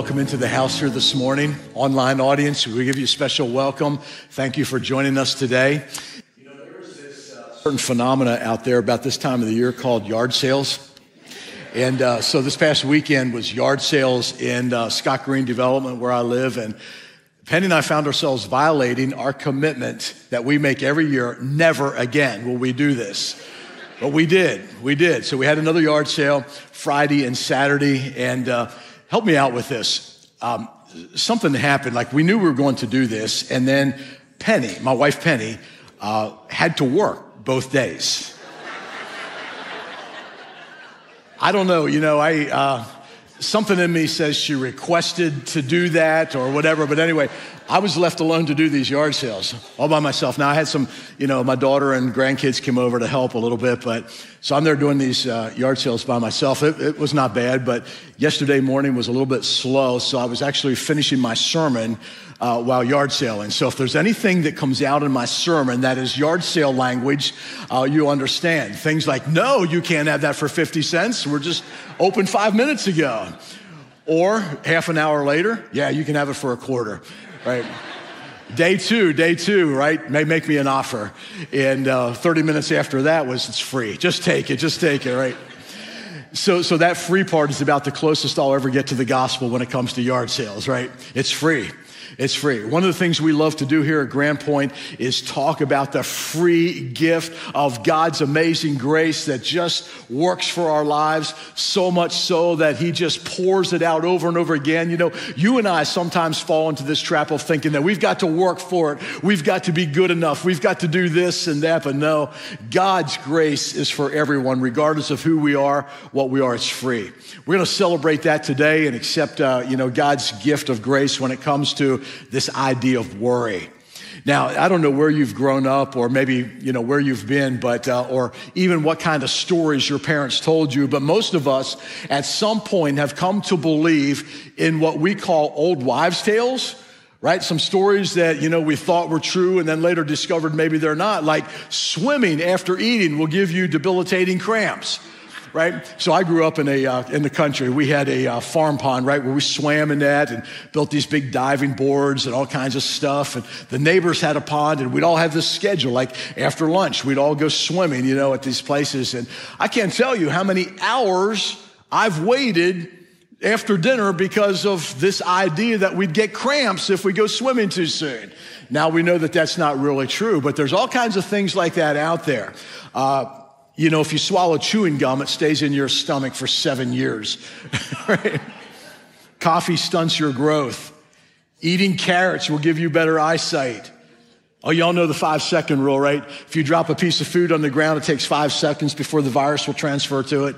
Welcome into the house here this morning. Online audience, we give you a special welcome. Thank you for joining us today. You know, there's this uh, certain phenomena out there about this time of the year called yard sales. And uh, so this past weekend was yard sales in uh, Scott Green Development where I live. And Penny and I found ourselves violating our commitment that we make every year. Never again will we do this. But we did. We did. So we had another yard sale Friday and Saturday. And uh, help me out with this. Um, something happened. Like we knew we were going to do this. And then Penny, my wife Penny, uh, had to work both days. I don't know. You know, I. Uh, something in me says she requested to do that or whatever. But anyway, I was left alone to do these yard sales all by myself. Now I had some, you know, my daughter and grandkids came over to help a little bit, but so I'm there doing these uh, yard sales by myself. It, it, was not bad, but yesterday morning was a little bit slow, so I was actually finishing my sermon uh, while yard selling. So if there's anything that comes out in my sermon that is yard sale language, uh, you understand. Things like, no, you can't have that for 50 cents. We're just open five minutes ago. Or half an hour later, yeah, you can have it for a quarter, right? Day two, day two, right? May make me an offer. And uh, 30 minutes after that was it's free. Just take it, just take it, right? So, so that free part is about the closest I'll ever get to the gospel when it comes to yard sales, right? It's free. It's free. One of the things we love to do here at Grand Point is talk about the free gift of God's amazing grace that just works for our lives so much so that He just pours it out over and over again. You know, you and I sometimes fall into this trap of thinking that we've got to work for it, we've got to be good enough, we've got to do this and that. But no, God's grace is for everyone, regardless of who we are, what we are. It's free. We're going to celebrate that today and accept, uh, you know, God's gift of grace when it comes to this idea of worry. Now, I don't know where you've grown up or maybe, you know, where you've been, but, uh, or even what kind of stories your parents told you, but most of us at some point have come to believe in what we call old wives' tales right? Some stories that, you know, we thought were true and then later discovered maybe they're not, like swimming after eating will give you debilitating cramps right? So I grew up in a uh, in the country. We had a uh, farm pond, right, where we swam in that and built these big diving boards and all kinds of stuff. And the neighbors had a pond, and we'd all have this schedule. Like after lunch, we'd all go swimming, you know, at these places. And I can't tell you how many hours I've waited after dinner because of this idea that we'd get cramps if we go swimming too soon. Now we know that that's not really true, but there's all kinds of things like that out there. Uh, you know, if you swallow chewing gum, it stays in your stomach for seven years. right? Coffee stunts your growth. Eating carrots will give you better eyesight. Oh, y'all know the five second rule, right? If you drop a piece of food on the ground, it takes five seconds before the virus will transfer to it.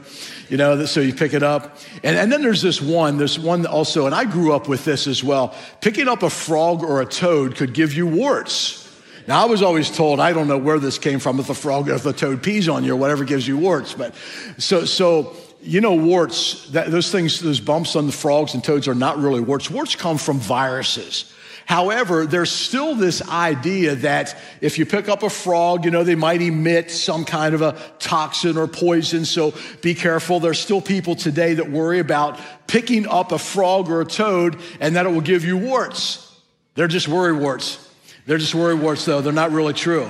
You know, so you pick it up. And, and then there's this one, there's one also, and I grew up with this as well. Picking up a frog or a toad could give you warts. Now, I was always told, I don't know where this came from, if the frog, if the toad pees on you or whatever gives you warts. But so, so, you know, warts, that, those things, those bumps on the frogs and toads are not really warts. Warts come from viruses. However, there's still this idea that if you pick up a frog, you know, they might emit some kind of a toxin or poison. So be careful. There's still people today that worry about picking up a frog or a toad and that it will give you warts. They're just worry warts. They're just worry warts, though. They're not really true.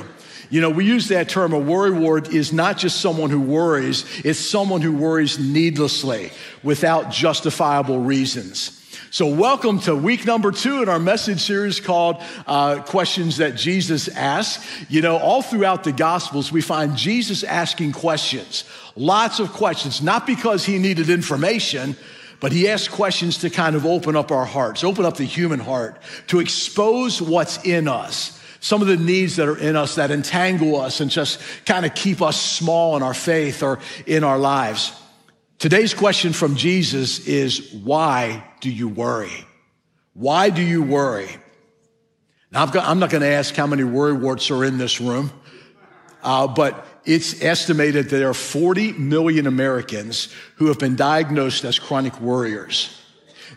You know, we use that term. A worry wart is not just someone who worries, it's someone who worries needlessly without justifiable reasons. So, welcome to week number two in our message series called uh, Questions That Jesus Asked. You know, all throughout the Gospels, we find Jesus asking questions, lots of questions, not because he needed information, but he asks questions to kind of open up our hearts, open up the human heart, to expose what's in us. Some of the needs that are in us that entangle us and just kind of keep us small in our faith or in our lives. Today's question from Jesus is why do you worry? Why do you worry? Now, I'm not going to ask how many worry warts are in this room, uh, but it's estimated that there are 40 million Americans who have been diagnosed as chronic worriers.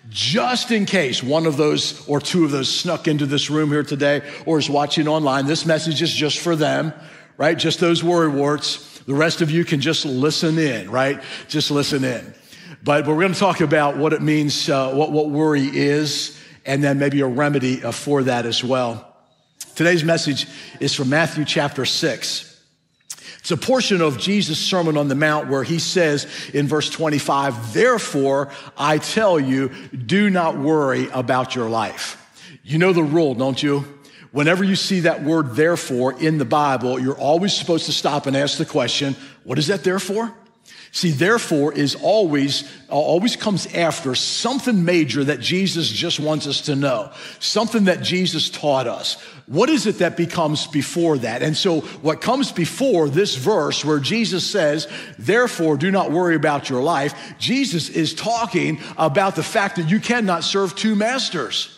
Just in case one of those or two of those snuck into this room here today or is watching online, this message is just for them, right? Just those worry warts. The rest of you can just listen in, right? Just listen in. But we're going to talk about what it means, uh, what, what worry is, and then maybe a remedy uh, for that as well. Today's message is from Matthew chapter 6. It's a portion of Jesus' Sermon on the Mount where he says in verse 25, Therefore, I tell you, do not worry about your life. You know the rule, don't you? Whenever you see that word therefore in the Bible, you're always supposed to stop and ask the question, What is that there for? See, therefore is always, always comes after something major that Jesus just wants us to know, something that Jesus taught us. What is it that becomes before that? And so what comes before this verse where Jesus says, therefore do not worry about your life, Jesus is talking about the fact that you cannot serve two masters.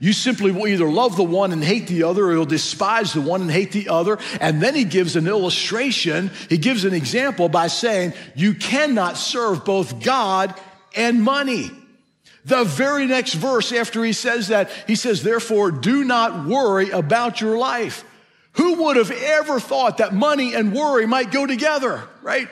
You simply will either love the one and hate the other, or you'll despise the one and hate the other. And then he gives an illustration. He gives an example by saying, you cannot serve both God and money. The very next verse after he says that, he says, therefore, do not worry about your life. Who would have ever thought that money and worry might go together, right?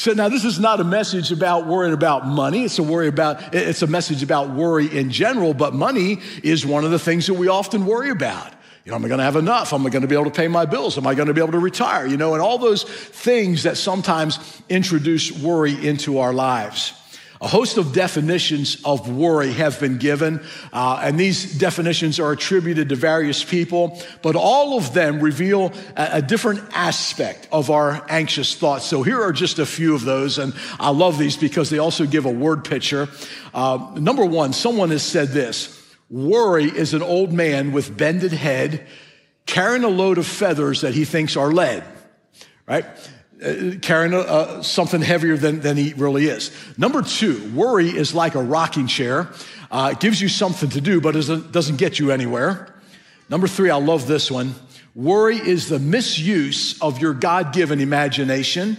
So now this is not a message about worrying about money. It's a worry about, it's a message about worry in general, but money is one of the things that we often worry about. You know, am I going to have enough? Am I going to be able to pay my bills? Am I going to be able to retire? You know, and all those things that sometimes introduce worry into our lives. A host of definitions of worry have been given, uh, and these definitions are attributed to various people, but all of them reveal a, a, different aspect of our anxious thoughts. So here are just a few of those, and I love these because they also give a word picture. Uh, number one, someone has said this worry is an old man with bended head carrying a load of feathers that he thinks are lead, right? Uh, carrying uh, something heavier than, than he really is. Number two, worry is like a rocking chair. Uh, it gives you something to do, but it doesn't get you anywhere. Number three, I love this one. Worry is the misuse of your God given imagination.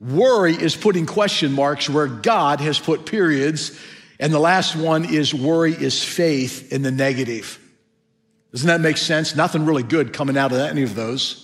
Worry is putting question marks where God has put periods. And the last one is worry is faith in the negative. Doesn't that make sense? Nothing really good coming out of any of those.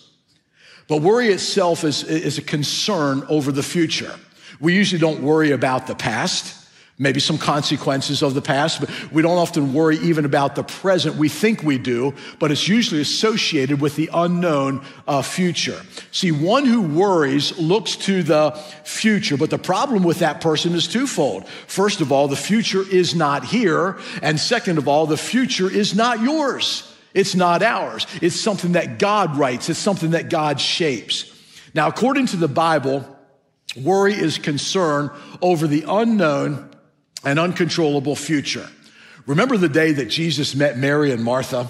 But worry itself is, is a concern over the future. We usually don't worry about the past, maybe some consequences of the past, but we don't often worry even about the present. We think we do, but it's usually associated with the unknown uh, future. See, one who worries looks to the future, but the problem with that person is twofold. First of all, the future is not here, and second of all, the future is not yours. It's not ours. It's something that God writes. It's something that God shapes. Now, according to the Bible, worry is concern over the unknown and uncontrollable future. Remember the day that Jesus met Mary and Martha?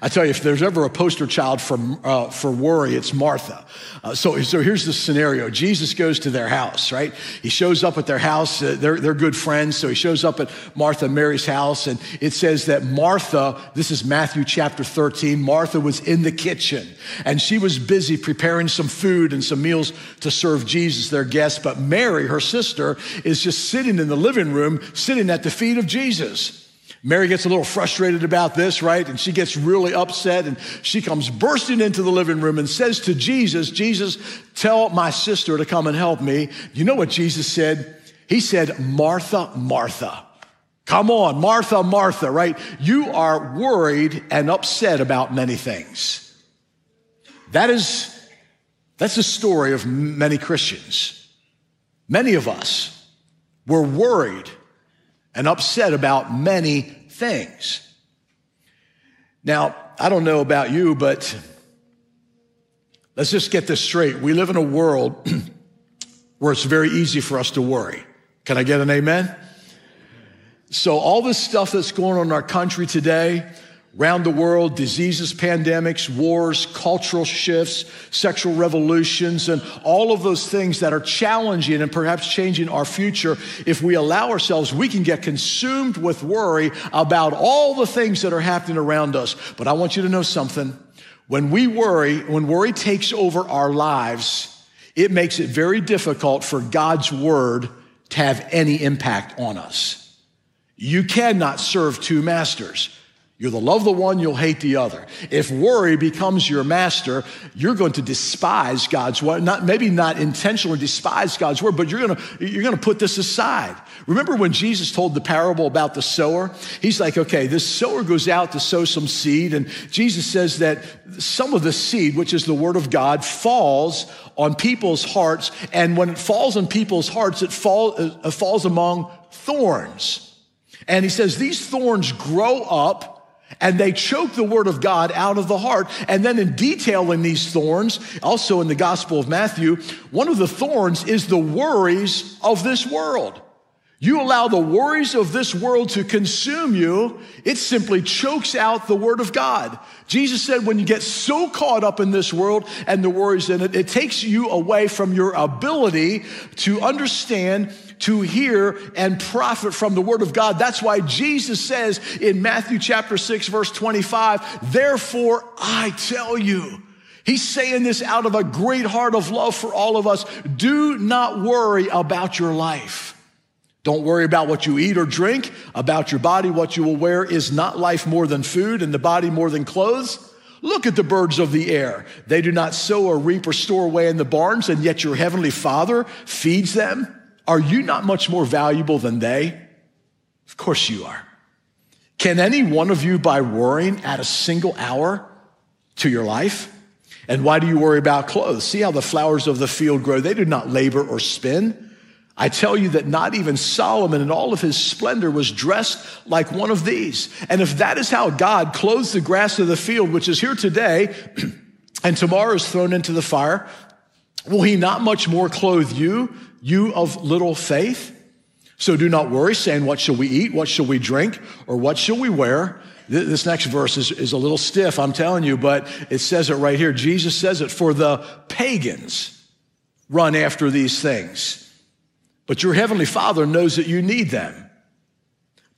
I tell you, if there's ever a poster child for, uh, for worry, it's Martha. Uh, so, so here's the scenario. Jesus goes to their house, right? He shows up at their house. Uh, they're, they're good friends. So he shows up at Martha Mary's house. And it says that Martha, this is Matthew chapter 13, Martha was in the kitchen and she was busy preparing some food and some meals to serve Jesus, their guest. But Mary, her sister, is just sitting in the living room, sitting at the feet of Jesus. Mary gets a little frustrated about this, right? And she gets really upset and she comes bursting into the living room and says to Jesus, Jesus, tell my sister to come and help me. You know what Jesus said? He said, Martha, Martha. Come on, Martha, Martha, right? You are worried and upset about many things. That is, that's the story of many Christians. Many of us were worried and upset about many things. Now, I don't know about you, but let's just get this straight. We live in a world where it's very easy for us to worry. Can I get an amen? So, all this stuff that's going on in our country today, around the world, diseases, pandemics, wars, cultural shifts, sexual revolutions, and all of those things that are challenging and perhaps changing our future. If we allow ourselves, we can get consumed with worry about all the things that are happening around us. But I want you to know something. When we worry, when worry takes over our lives, it makes it very difficult for God's word to have any impact on us. You cannot serve two masters. You'll love the one, you'll hate the other. If worry becomes your master, you're going to despise God's word. Not, maybe not intentionally despise God's word, but you're going to, you're going to put this aside. Remember when Jesus told the parable about the sower? He's like, okay, this sower goes out to sow some seed, and Jesus says that some of the seed, which is the word of God, falls on people's hearts. And when it falls on people's hearts, it, fall, it falls among thorns. And he says these thorns grow up and they choke the word of God out of the heart. And then in detailing these thorns, also in the Gospel of Matthew, one of the thorns is the worries of this world. You allow the worries of this world to consume you, it simply chokes out the word of God. Jesus said, when you get so caught up in this world and the worries in it, it takes you away from your ability to understand to hear and profit from the word of God. That's why Jesus says in Matthew chapter 6 verse 25, therefore I tell you, He's saying this out of a great heart of love for all of us. Do not worry about your life. Don't worry about what you eat or drink, about your body, what you will wear. Is not life more than food and the body more than clothes? Look at the birds of the air. They do not sow or reap or store away in the barns, and yet your heavenly Father feeds them. Are you not much more valuable than they? Of course you are. Can any one of you, by worrying, add a single hour to your life? And why do you worry about clothes? See how the flowers of the field grow. They do not labor or spin. I tell you that not even Solomon in all of his splendor was dressed like one of these. And if that is how God clothes the grass of the field, which is here today and tomorrow is thrown into the fire, will he not much more clothe you, you of little faith? So do not worry, saying, What shall we eat? What shall we drink? Or what shall we wear? This next verse is, is a little stiff, I'm telling you, but it says it right here. Jesus says it for the pagans run after these things. But your heavenly Father knows that you need them.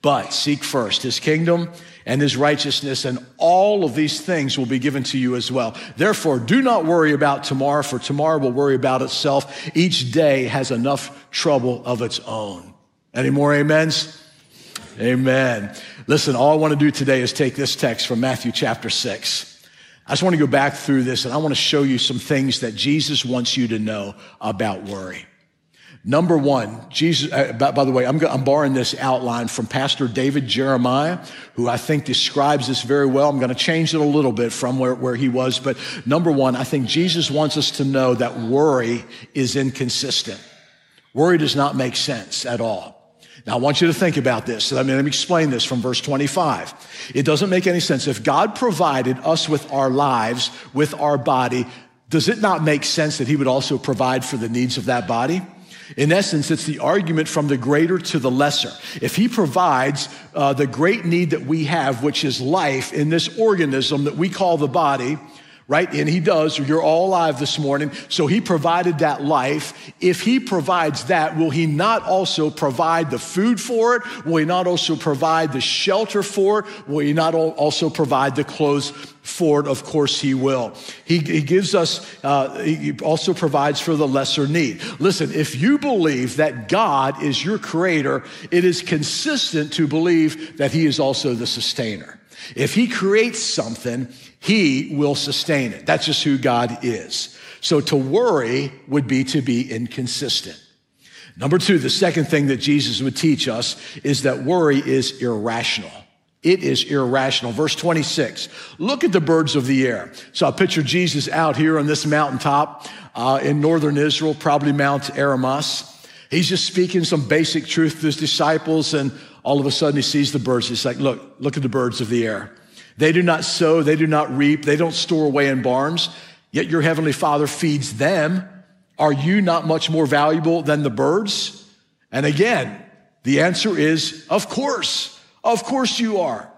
But seek first his kingdom and his righteousness, and all of these things will be given to you as well. Therefore, do not worry about tomorrow, for tomorrow will worry about itself. Each day has enough trouble of its own. Any more amens? Amen. Listen, all I want to do today is take this text from Matthew chapter 6. I just want to go back through this and I want to show you some things that Jesus wants you to know about worry. Number one, Jesus, uh, by, by, the way, I'm, I'm borrowing this outline from Pastor David Jeremiah, who I think describes this very well. I'm going to change it a little bit from where, where he was. But number one, I think Jesus wants us to know that worry is inconsistent. Worry does not make sense at all. Now, I want you to think about this. Let me, let me explain this from verse 25. It doesn't make any sense. If God provided us with our lives, with our body, does it not make sense that he would also provide for the needs of that body? In essence, it's the argument from the greater to the lesser. If he provides uh, the great need that we have, which is life in this organism that we call the body, right? And he does. You're all alive this morning. So he provided that life. If he provides that, will he not also provide the food for it? Will he not also provide the shelter for it? Will he not also provide the clothes for it? Of course he will. He, he gives us, uh, he also provides for the lesser need. Listen, if you believe that God is your creator, it is consistent to believe that he is also the sustainer. If he creates something, he will sustain it. That's just who God is. So to worry would be to be inconsistent. Number two, the second thing that Jesus would teach us is that worry is irrational. It is irrational. Verse 26. Look at the birds of the air. So I picture Jesus out here on this mountaintop uh, in northern Israel, probably Mount Eremos. He's just speaking some basic truth to his disciples, and all of a sudden he sees the birds. He's like, Look, look at the birds of the air. They do not sow, they do not reap, they don't store away in barns, yet your heavenly Father feeds them. Are you not much more valuable than the birds? And again, the answer is, of course. Of course you are.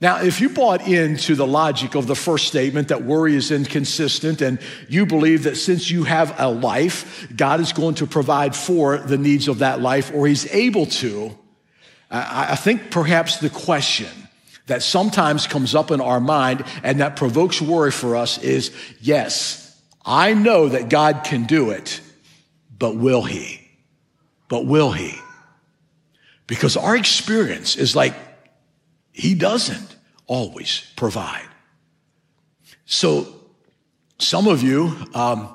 Now, if you bought into the logic of the first statement that worry is inconsistent and you believe that since you have a life, God is going to provide for the needs of that life or he's able to, I think perhaps the question that sometimes comes up in our mind and that provokes worry for us is yes, I know that God can do it, but will He? But will He? Because our experience is like, He doesn't. always provide. So, some of you, um,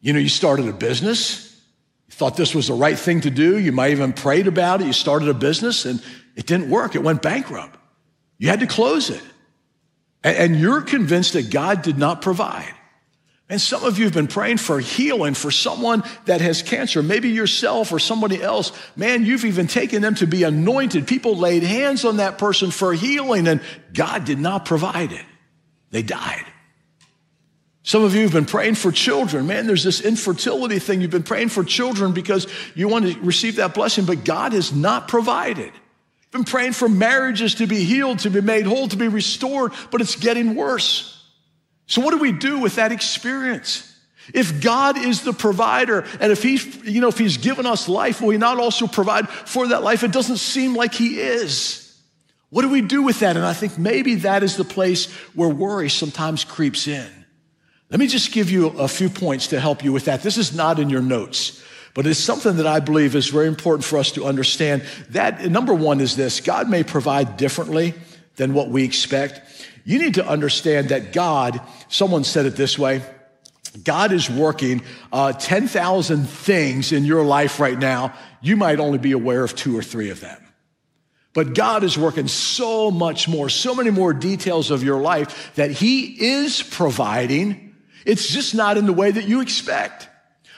you know, you started a business, you thought this was the right thing to do. You might even prayed about it. You started a business and it didn't work. It went bankrupt. You had to close it. And you're convinced that God did not provide. And some of you have been praying for healing for someone that has cancer, maybe yourself or somebody else. Man, you've even taken them to be anointed. People laid hands on that person for healing, and God did not provide it. They died. Some of you have been praying for children. Man, there's this infertility thing. You've been praying for children because you want to receive that blessing, but God has not provided. Been praying for marriages to be healed, to be made whole, to be restored, but it's getting worse. So, what do we do with that experience? If God is the provider and if he's, you know, if he's given us life, will he not also provide for that life? It doesn't seem like he is. What do we do with that? And I think maybe that is the place where worry sometimes creeps in. Let me just give you a few points to help you with that. This is not in your notes, but it's something that I believe is very important for us to understand. That number one is this God may provide differently than what we expect. You need to understand that God, someone said it this way God is working uh, 10,000 things in your life right now. You might only be aware of two or three of them. But God is working so much more, so many more details of your life that He is providing. It's just not in the way that you expect.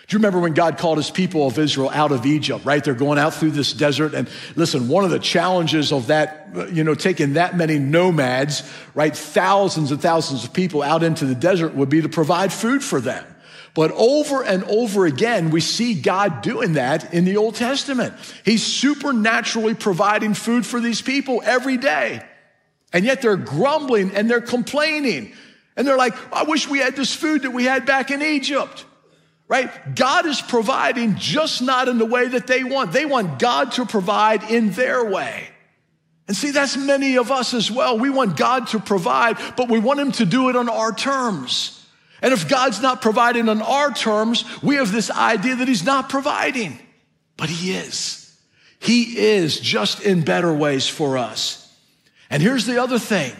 Do you remember when God called his people of Israel out of Egypt, right? They're going out through this desert. And listen, one of the challenges of that, you know, taking that many nomads, right? Thousands and thousands of people out into the desert would be to provide food for them. But over and over again, we see God doing that in the Old Testament. He's supernaturally providing food for these people every day. And yet they're grumbling and they're complaining. And they're like, I wish we had this food that we had back in Egypt right? God is providing just not in the way that they want. They want God to provide in their way. And see, that's many of us as well. We want God to provide, but we want Him to do it on our terms. And if God's not providing on our terms, we have this idea that He's not providing, but He is. He is just in better ways for us. And here's the other thing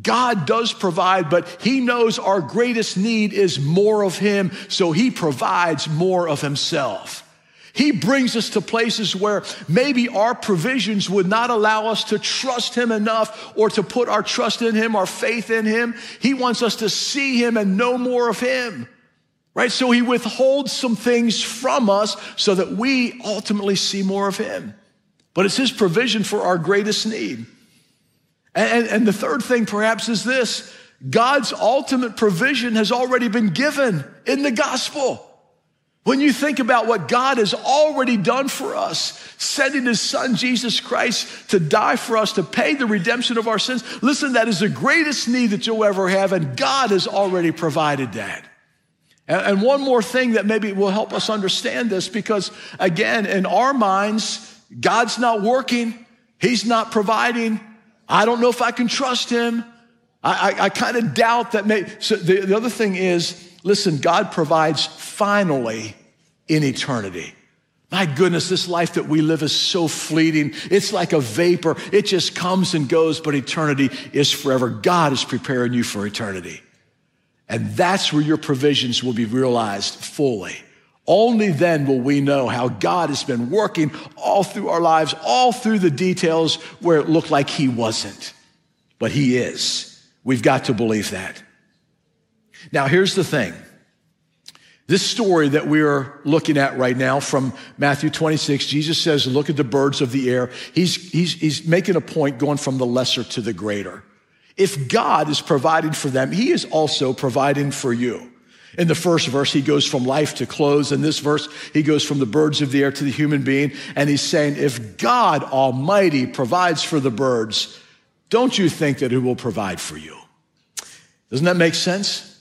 God does provide, but He knows our greatest need is more of Him, so He provides more of Himself. He brings us to places where maybe our provisions would not allow us to trust Him enough or to put our trust in Him, our faith in Him. He wants us to see Him and know more of Him, right? So He withholds some things from us so that we ultimately see more of Him. But it's His provision for our greatest need. And, and, the third thing, perhaps, is this God's ultimate provision has already been given in the gospel. When you think about what God has already done for us, sending his son Jesus Christ to die for us, to pay the redemption of our sins, listen, that is the greatest need that you'll ever have, and God has already provided that. And one more thing that maybe will help us understand this, because again, in our minds, God's not working, He's not providing, I don't know if I can trust him. I, I, I kind of doubt that. May, so the, the other thing is, listen, God provides finally in eternity. My goodness, this life that we live is so fleeting. It's like a vapor. It just comes and goes, but eternity is forever. God is preparing you for eternity. And that's where your provisions will be realized fully. Only then will we know how God has been working all through our lives, all through the details where it looked like He wasn't. But He is. We've got to believe that. Now, here's the thing. This story that we are looking at right now from Matthew 26, Jesus says, Look at the birds of the air. He's, he's, he's making a point going from the lesser to the greater. If God is providing for them, He is also providing for you. In the first verse, he goes from life to clothes. In this verse, he goes from the birds of the air to the human being. And he's saying, if God Almighty provides for the birds, don't you think that he will provide for you? Doesn't that make sense?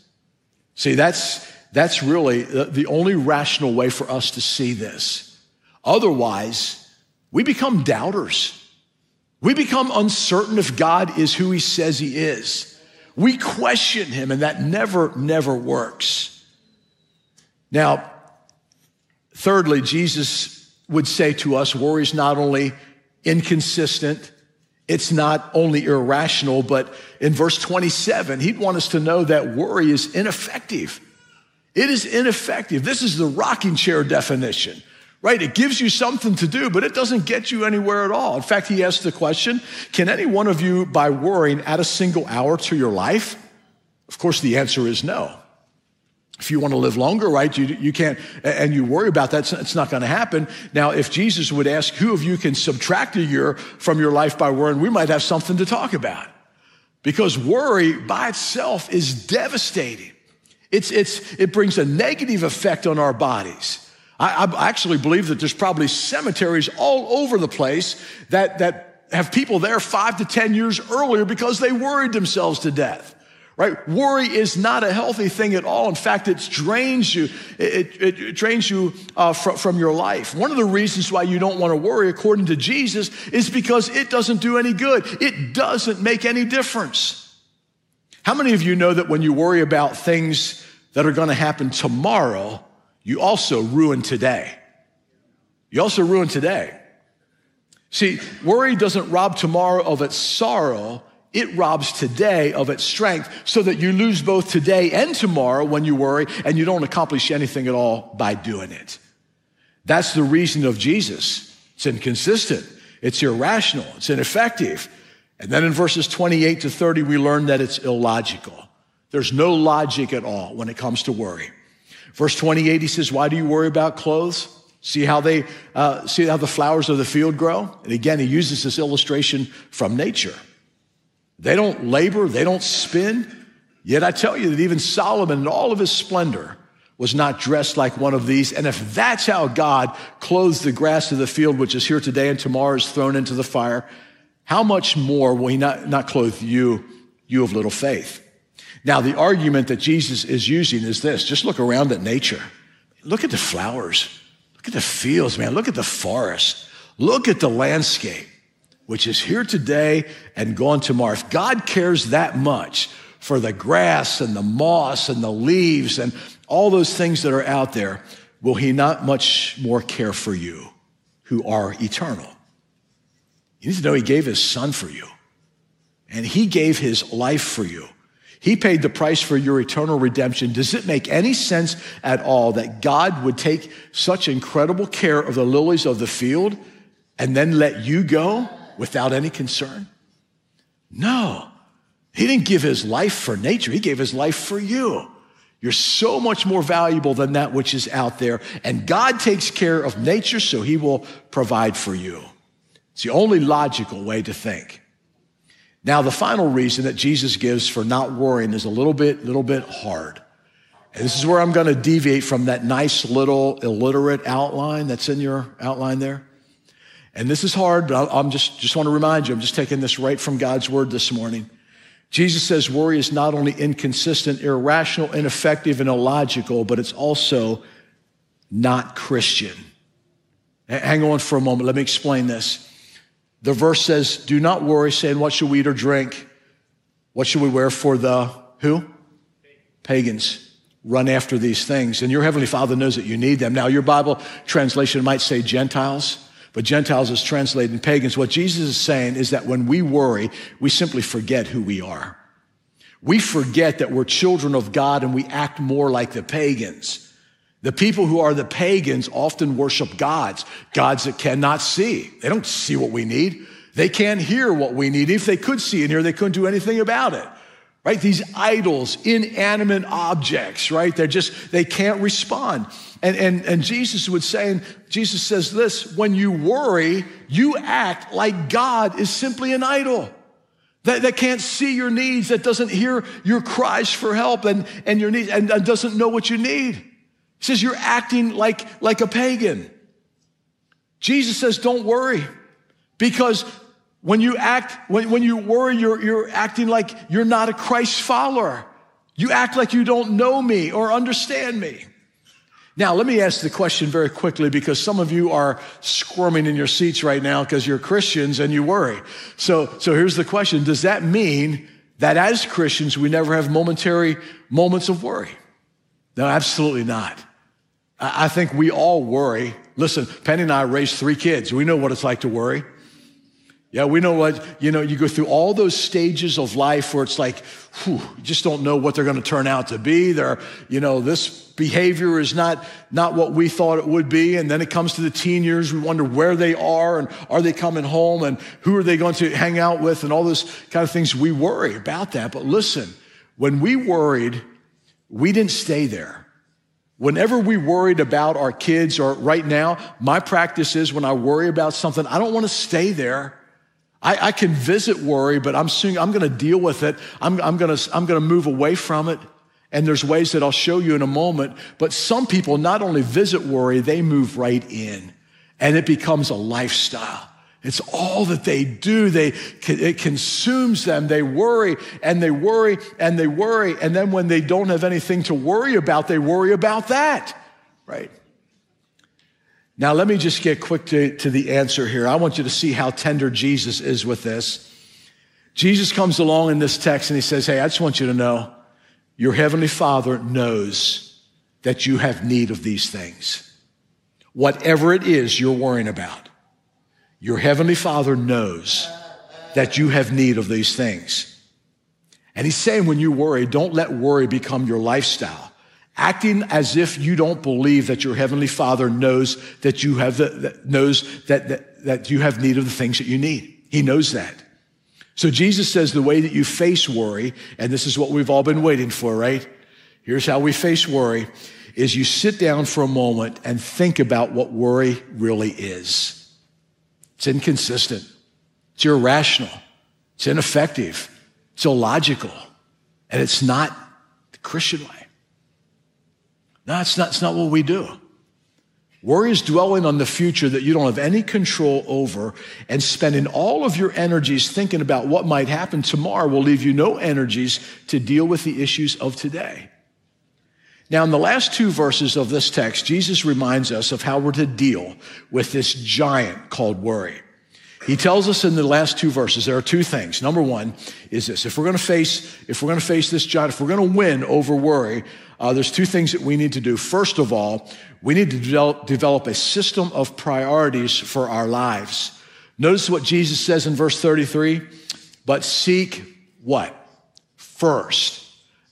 See, that's, that's really the only rational way for us to see this. Otherwise, we become doubters. We become uncertain if God is who he says he is. We question him, and that never, never works. Now, thirdly, Jesus would say to us worry is not only inconsistent, It's not only irrational, but in verse 27, he'd want us to know that worry is ineffective. It is ineffective. This is the rocking chair definition, right? It gives you something to do, but it doesn't get you anywhere at all. In fact, he asked the question Can any one of you, by worrying, add a single hour to your life? Of course, the answer is no. If you want to live longer, right, you, you can't, and you worry about that, it's not going to happen. Now, if Jesus would ask, who of you can subtract a year from your life by worrying, we might have something to talk about. Because worry by itself is devastating. It's, it's, it brings a negative effect on our bodies. I, I actually believe that there's probably cemeteries all over the place that, that have people there five to 10 years earlier because they worried themselves to death right? Worry is not a healthy thing at all. In fact, it drains you. It, it, it drains you uh, from, from your life. One of the reasons why you don't want to worry, according to Jesus, is because it doesn't do any good. It doesn't make any difference. How many of you know that when you worry about things that are going to happen tomorrow, you also ruin today? You also ruin today. See, worry doesn't rob tomorrow of its sorrow, it robs today of its strength so that you lose both today and tomorrow when you worry and you don't accomplish anything at all by doing it. That's the reason of Jesus. It's inconsistent. It's irrational. It's ineffective. And then in verses 28 to 30, we learn that it's illogical. There's no logic at all when it comes to worry. Verse 28, he says, why do you worry about clothes? See how they, uh, see how the flowers of the field grow? And again, he uses this illustration from nature. They don't labor, they don't spin. Yet I tell you that even Solomon in all of his splendor was not dressed like one of these. And if that's how God clothes the grass of the field, which is here today and tomorrow is thrown into the fire, how much more will he not, not clothe you, you of little faith? Now, the argument that Jesus is using is this just look around at nature. Look at the flowers. Look at the fields, man. Look at the forest. Look at the landscape which is here today and gone tomorrow. If God cares that much for the grass and the moss and the leaves and all those things that are out there, will He not much more care for you who are eternal? You need to know He gave His Son for you, and He gave His life for you. He paid the price for your eternal redemption. Does it make any sense at all that God would take such incredible care of the lilies of the field and then let you go? without any concern? No. He didn't give his life for nature, he gave his life for you. You're so much more valuable than that which is out there. And God takes care of nature, so he will provide for you. It's the only logical way to think. Now, the final reason that Jesus gives for not worrying is a little bit, little bit hard. And this is where I'm going to deviate from that nice little illiterate outline that's in your outline there. And this is hard, but I'm just, just want to remind you, I'm just taking this right from God's word this morning. Jesus says worry is not only inconsistent, irrational, ineffective, and illogical, but it's also not Christian. Hang on for a moment. Let me explain this. The verse says, Do not worry, saying, What should we eat or drink? What should we wear for the who? Pagans. Run after these things. And your Heavenly Father knows that you need them. Now, your Bible translation might say Gentiles but Gentiles is translated in pagans. What Jesus is saying is that when we worry, we simply forget who we are. We forget that we're children of God and we act more like the pagans. The people who are the pagans often worship gods, gods that cannot see. They don't see what we need. They can't hear what we need. If they could see and hear, they couldn't do anything about it. Right? These idols, inanimate objects, right? They're just, they can't respond. And, and, and Jesus would say, and Jesus says this when you worry, you act like God is simply an idol. That, that can't see your needs, that doesn't hear your cries for help and, and your needs, and, and doesn't know what you need. He says you're acting like, like a pagan. Jesus says, don't worry, because when you act, when, when you worry, you're, you're acting like you're not a Christ follower. You act like you don't know me or understand me. Now, let me ask the question very quickly because some of you are squirming in your seats right now because you're Christians and you worry. So, so here's the question. Does that mean that as Christians, we never have momentary moments of worry? No, absolutely not. I think we all worry. Listen, Penny and I raised three kids. We know what it's like to worry. Yeah, we know what, you know, you go through all those stages of life where it's like, whew, you just don't know what they're going to turn out to be. They're, you know, this behavior is not, not what we thought it would be. And then it comes to the teen years. We wonder where they are and are they coming home and who are they going to hang out with and all those kind of things. We worry about that. But listen, when we worried, we didn't stay there. Whenever we worried about our kids or right now, my practice is when I worry about something, I don't want to stay there. I, I can visit worry, but I'm soon, I'm going to deal with it. I'm, I'm going to, I'm going to move away from it. And there's ways that I'll show you in a moment. But some people not only visit worry, they move right in and it becomes a lifestyle. It's all that they do. They, it consumes them. They worry and they worry and they worry. And then when they don't have anything to worry about, they worry about that, right? Now, let me just get quick to, to the answer here. I want you to see how tender Jesus is with this. Jesus comes along in this text and he says, Hey, I just want you to know your heavenly Father knows that you have need of these things. Whatever it is you're worrying about, your heavenly Father knows that you have need of these things. And he's saying when you worry, don't let worry become your lifestyle acting as if you don't believe that your heavenly father knows that you have the, that knows that, that, that you have need of the things that you need. He knows that. So Jesus says the way that you face worry, and this is what we've all been waiting for, right? Here's how we face worry is you sit down for a moment and think about what worry really is. It's inconsistent. It's irrational. It's ineffective. It's illogical. And it's not the Christian way. No, it's not, it's not what we do. Worry is dwelling on the future that you don't have any control over and spending all of your energies thinking about what might happen tomorrow will leave you no energies to deal with the issues of today. Now, in the last two verses of this text, Jesus reminds us of how we're to deal with this giant called worry. He tells us in the last two verses there are two things. Number one is this: if we're going to face, if we're going to face this giant, if we're going to win over worry, uh, there's two things that we need to do. First of all, we need to develop, develop a system of priorities for our lives. Notice what Jesus says in verse 33 but seek what? First.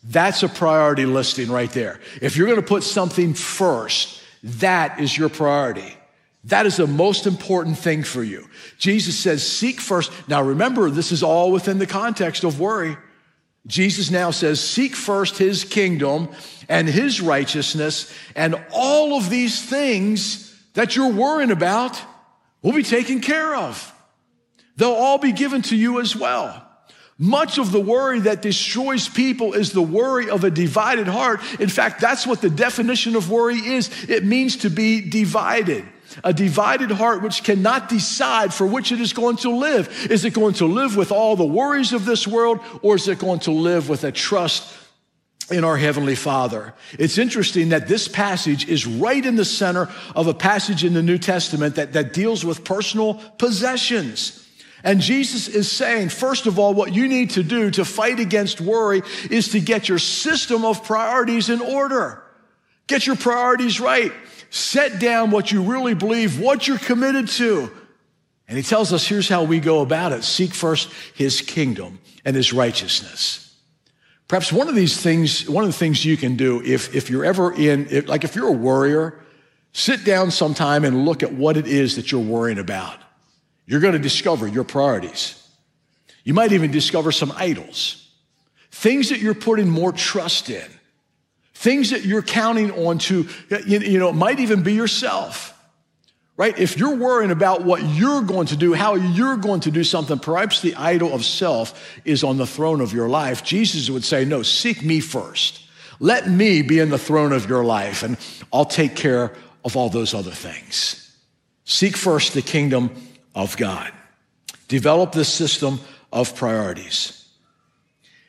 That's a priority listing right there. If you're going to put something first, that is your priority. That is the most important thing for you. Jesus says, seek first. Now remember, this is all within the context of worry. Jesus now says, seek first his kingdom and his righteousness, and all of these things that you're worrying about will be taken care of. They'll all be given to you as well. Much of the worry that destroys people is the worry of a divided heart. In fact, that's what the definition of worry is. It means to be divided a divided heart which cannot decide for which it is going to live. Is it going to live with all the worries of this world, or is it going to live with a trust in our Heavenly Father. It's interesting that this passage is right in the center of a passage in the New Testament that, that deals with personal possessions. And Jesus is saying, first of all, what you need to do to fight against worry is to get your system of priorities in order. Get your priorities right. Set down what you really believe, what you're committed to. And he tells us here's how we go about it seek first his kingdom and his righteousness. Perhaps one of these things, one of the things you can do if, if you're ever in, if, like if you're a worrier, sit down sometime and look at what it is that you're worrying about. You're going to discover your priorities. You might even discover some idols, things that you're putting more trust in. Things that you're counting on to, you know, it might even be yourself, right? If you're worrying about what you're going to do, how you're going to do something, perhaps the idol of self is on the throne of your life. Jesus would say, no, seek me first. Let me be in the throne of your life and I'll take care of all those other things. Seek first the kingdom of God. Develop this system of priorities.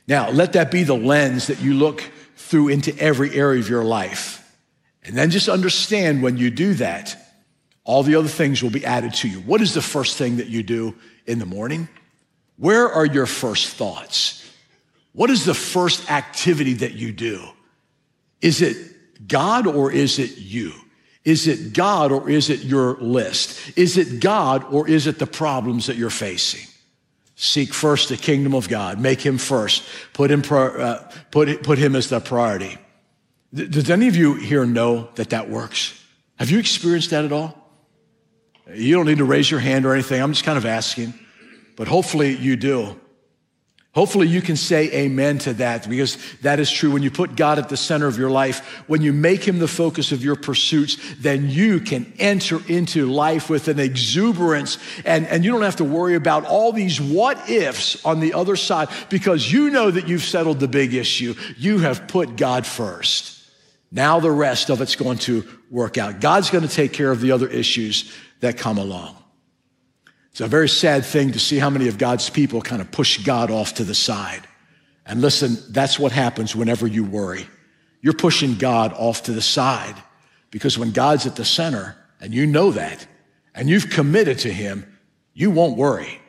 Now, let that be the lens that you look through into every area of your life. And then just understand when you do that, all the other things will be added to you. What is the first thing that you do in the morning? Where are your first thoughts? What is the first activity that you do? Is it God or is it you? Is it God or is it your list? Is it God or is it the problems that you're facing? Seek first the kingdom of God. Make him first. Put him, uh, put, put him as the priority. Does any of you here know that that works? Have you experienced that at all? You don't need to raise your hand or anything. I'm just kind of asking, but hopefully you do. Hopefully, you can say amen to that because that is true. When you put God at the center of your life, when you make him the focus of your pursuits, then you can enter into life with an exuberance and, and you don't have to worry about all these what ifs on the other side because you know that you've settled the big issue. You have put God first. Now the rest of it's going to work out. God's going to take care of the other issues that come along. It's a very sad thing to see how many of God's people kind of push God off to the side. And listen, that's what happens whenever you worry. You're pushing God off to the side because when God's at the center and you know that and you've committed to Him, you won't worry.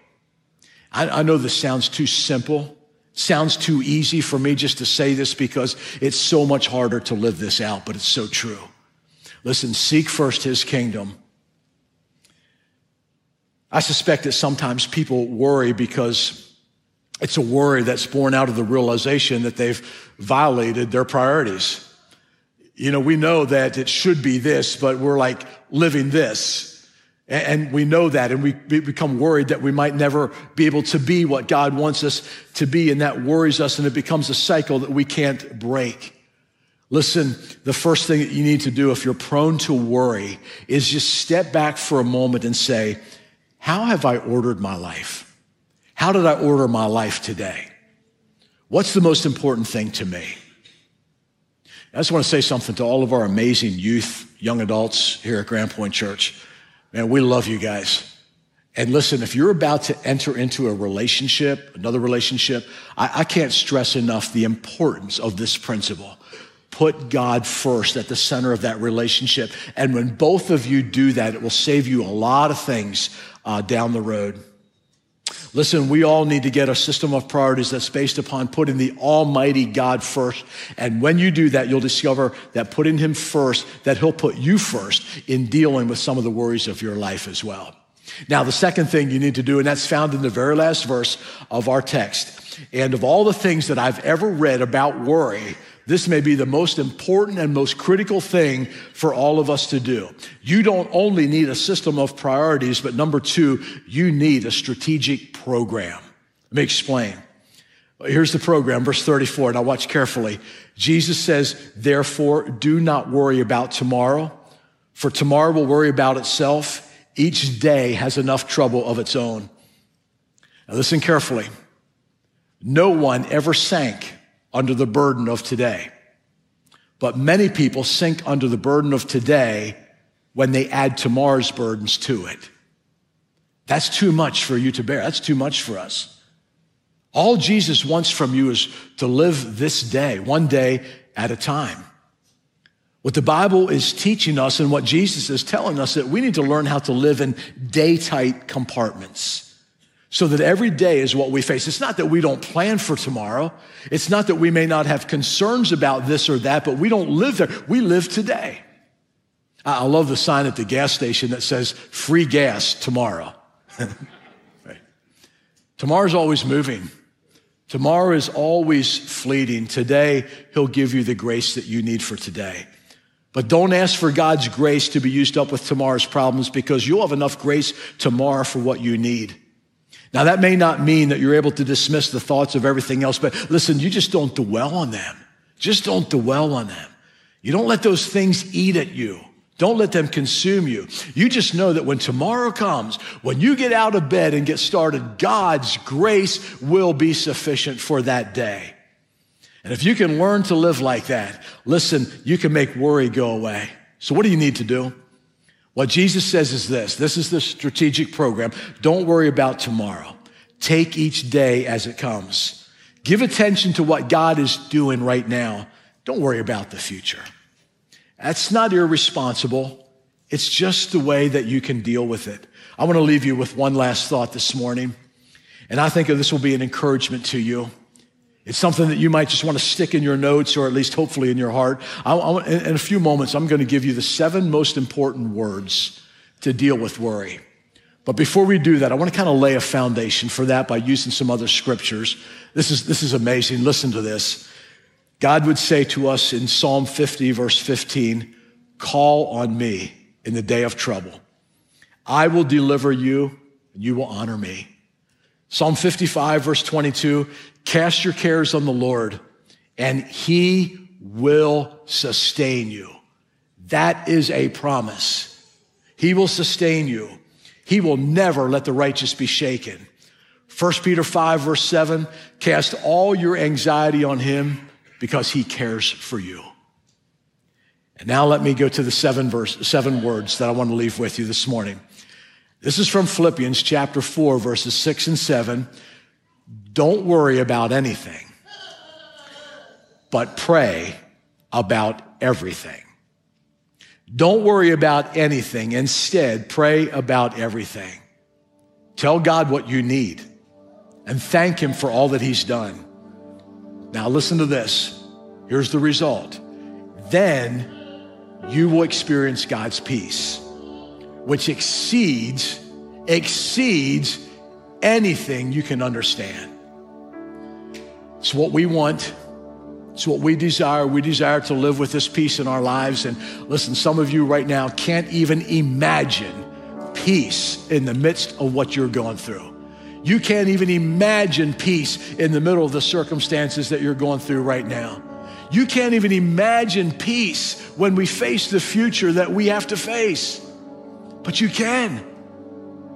I, I know this sounds too simple, sounds too easy for me just to say this because it's so much harder to live this out, but it's so true. Listen, seek first His kingdom I suspect that sometimes people worry because it's a worry that's born out of the realization that they've violated their priorities. You know, we know that it should be this, but we're like living this. And we know that, and we become worried that we might never be able to be what God wants us to be, and that worries us, and it becomes a cycle that we can't break. Listen, the first thing that you need to do if you're prone to worry is just step back for a moment and say, how have I ordered my life? How did I order my life today? What's the most important thing to me? I just want to say something to all of our amazing youth, young adults here at Grand Point Church. Man, we love you guys. And listen, if you're about to enter into a relationship, another relationship, I, I, can't stress enough the importance of this principle. Put God first at the center of that relationship. And when both of you do that, it will save you a lot of things uh, down the road. Listen, we all need to get a system of priorities that's based upon putting the Almighty God first. And when you do that, you'll discover that putting Him first, that He'll put you first in dealing with some of the worries of your life as well. Now, the second thing you need to do, and that's found in the very last verse of our text. And of all the things that I've ever read about worry, this may be the most important and most critical thing for all of us to do. You don't only need a system of priorities, but number two, you need a strategic program. Let me explain. Here's the program, verse 34. Now watch carefully. Jesus says, therefore, do not worry about tomorrow, for tomorrow will worry about itself. Each day has enough trouble of its own. Now listen carefully. No one ever sank under the burden of today. But many people sink under the burden of today when they add tomorrow's burdens to it. That's too much for you to bear. That's too much for us. All Jesus wants from you is to live this day, one day at a time. What the Bible is teaching us and what Jesus is telling us that we need to learn how to live in day tight compartments so that every day is what we face. It's not that we don't plan for tomorrow. It's not that we may not have concerns about this or that, but we don't live there. We live today. I love the sign at the gas station that says free gas tomorrow. Tomorrow's always moving. Tomorrow is always fleeting. Today, He'll give you the grace that you need for today. But don't ask for God's grace to be used up with tomorrow's problems because you'll have enough grace tomorrow for what you need. Now, that may not mean that you're able to dismiss the thoughts of everything else, but listen, you just don't dwell on them. Just don't dwell on them. You don't let those things eat at you. Don't let them consume you. You just know that when tomorrow comes, when you get out of bed and get started, God's grace will be sufficient for that day. And if you can learn to live like that, listen, you can make worry go away. So what do you need to do? What Jesus says is this this is the strategic program. Don't worry about tomorrow. Take each day as it comes. Give attention to what God is doing right now. Don't worry about the future. That's not irresponsible. It's just the way that you can deal with it. I want to leave you with one last thought this morning. And I think this will be an encouragement to you. It's something that you might just want to stick in your notes or at least hopefully in your heart. I, I, in a few moments, I'm going to give you the seven most important words to deal with worry. But before we do that, I want to kind of lay a foundation for that by using some other scriptures. This is, this is amazing. Listen to this. God would say to us in Psalm 50, verse 15, Call on me in the day of trouble. I will deliver you, and you will honor me. Psalm 55, verse 22 Cast your cares on the Lord, and he will sustain you. That is a promise. He will sustain you. He will never let the righteous be shaken. 1 Peter 5, verse 7 Cast all your anxiety on him because he cares for you. And now let me go to the seven verse, seven words that I want to leave with you this morning. This is from Philippians chapter 4, verses 6 and 7. Don't worry about anything, but pray about everything. Don't worry about anything. Instead, pray about everything. Tell God what you need and thank Him for all that He's done. Now, listen to this. Here's the result. Then you will experience God's peace, which exceeds, exceeds anything you can understand. It's what we want. It's what we desire. We desire to live with this peace in our lives. And listen, some of you right now can't even imagine peace in the midst of what you're going through. You can't even imagine peace in the middle of the circumstances that you're going through right now. You can't even imagine peace when we face the future that we have to face. But you can.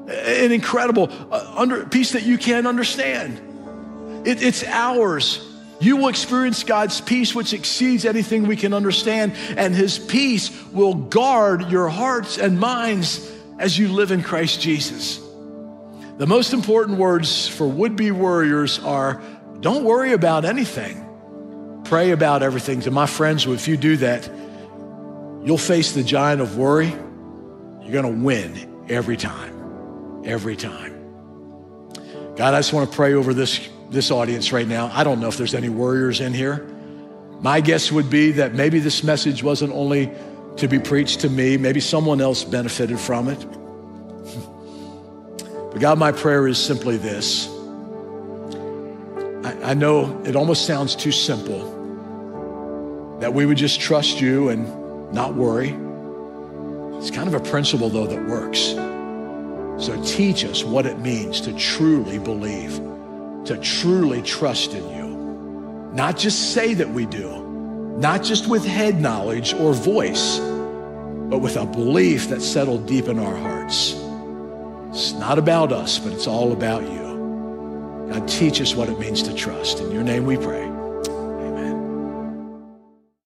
An incredible uh, peace that you can't understand. It, it's ours. You will experience God's peace, which exceeds anything we can understand, and His peace will guard your hearts and minds as you live in Christ Jesus. The most important words for would be worriers are don't worry about anything pray about everything. To my friends, if you do that, you'll face the giant of worry. You're going to win every time. Every time. God, I just want to pray over this, this audience right now. I don't know if there's any warriors in here. My guess would be that maybe this message wasn't only to be preached to me, maybe someone else benefited from it. But God, my prayer is simply this. I, I know it almost sounds too simple that we would just trust you and not worry. It's kind of a principle, though, that works. So teach us what it means to truly believe, to truly trust in you. Not just say that we do, not just with head knowledge or voice, but with a belief that's settled deep in our hearts. It's not about us, but it's all about you. God, teach us what it means to trust. In your name we pray.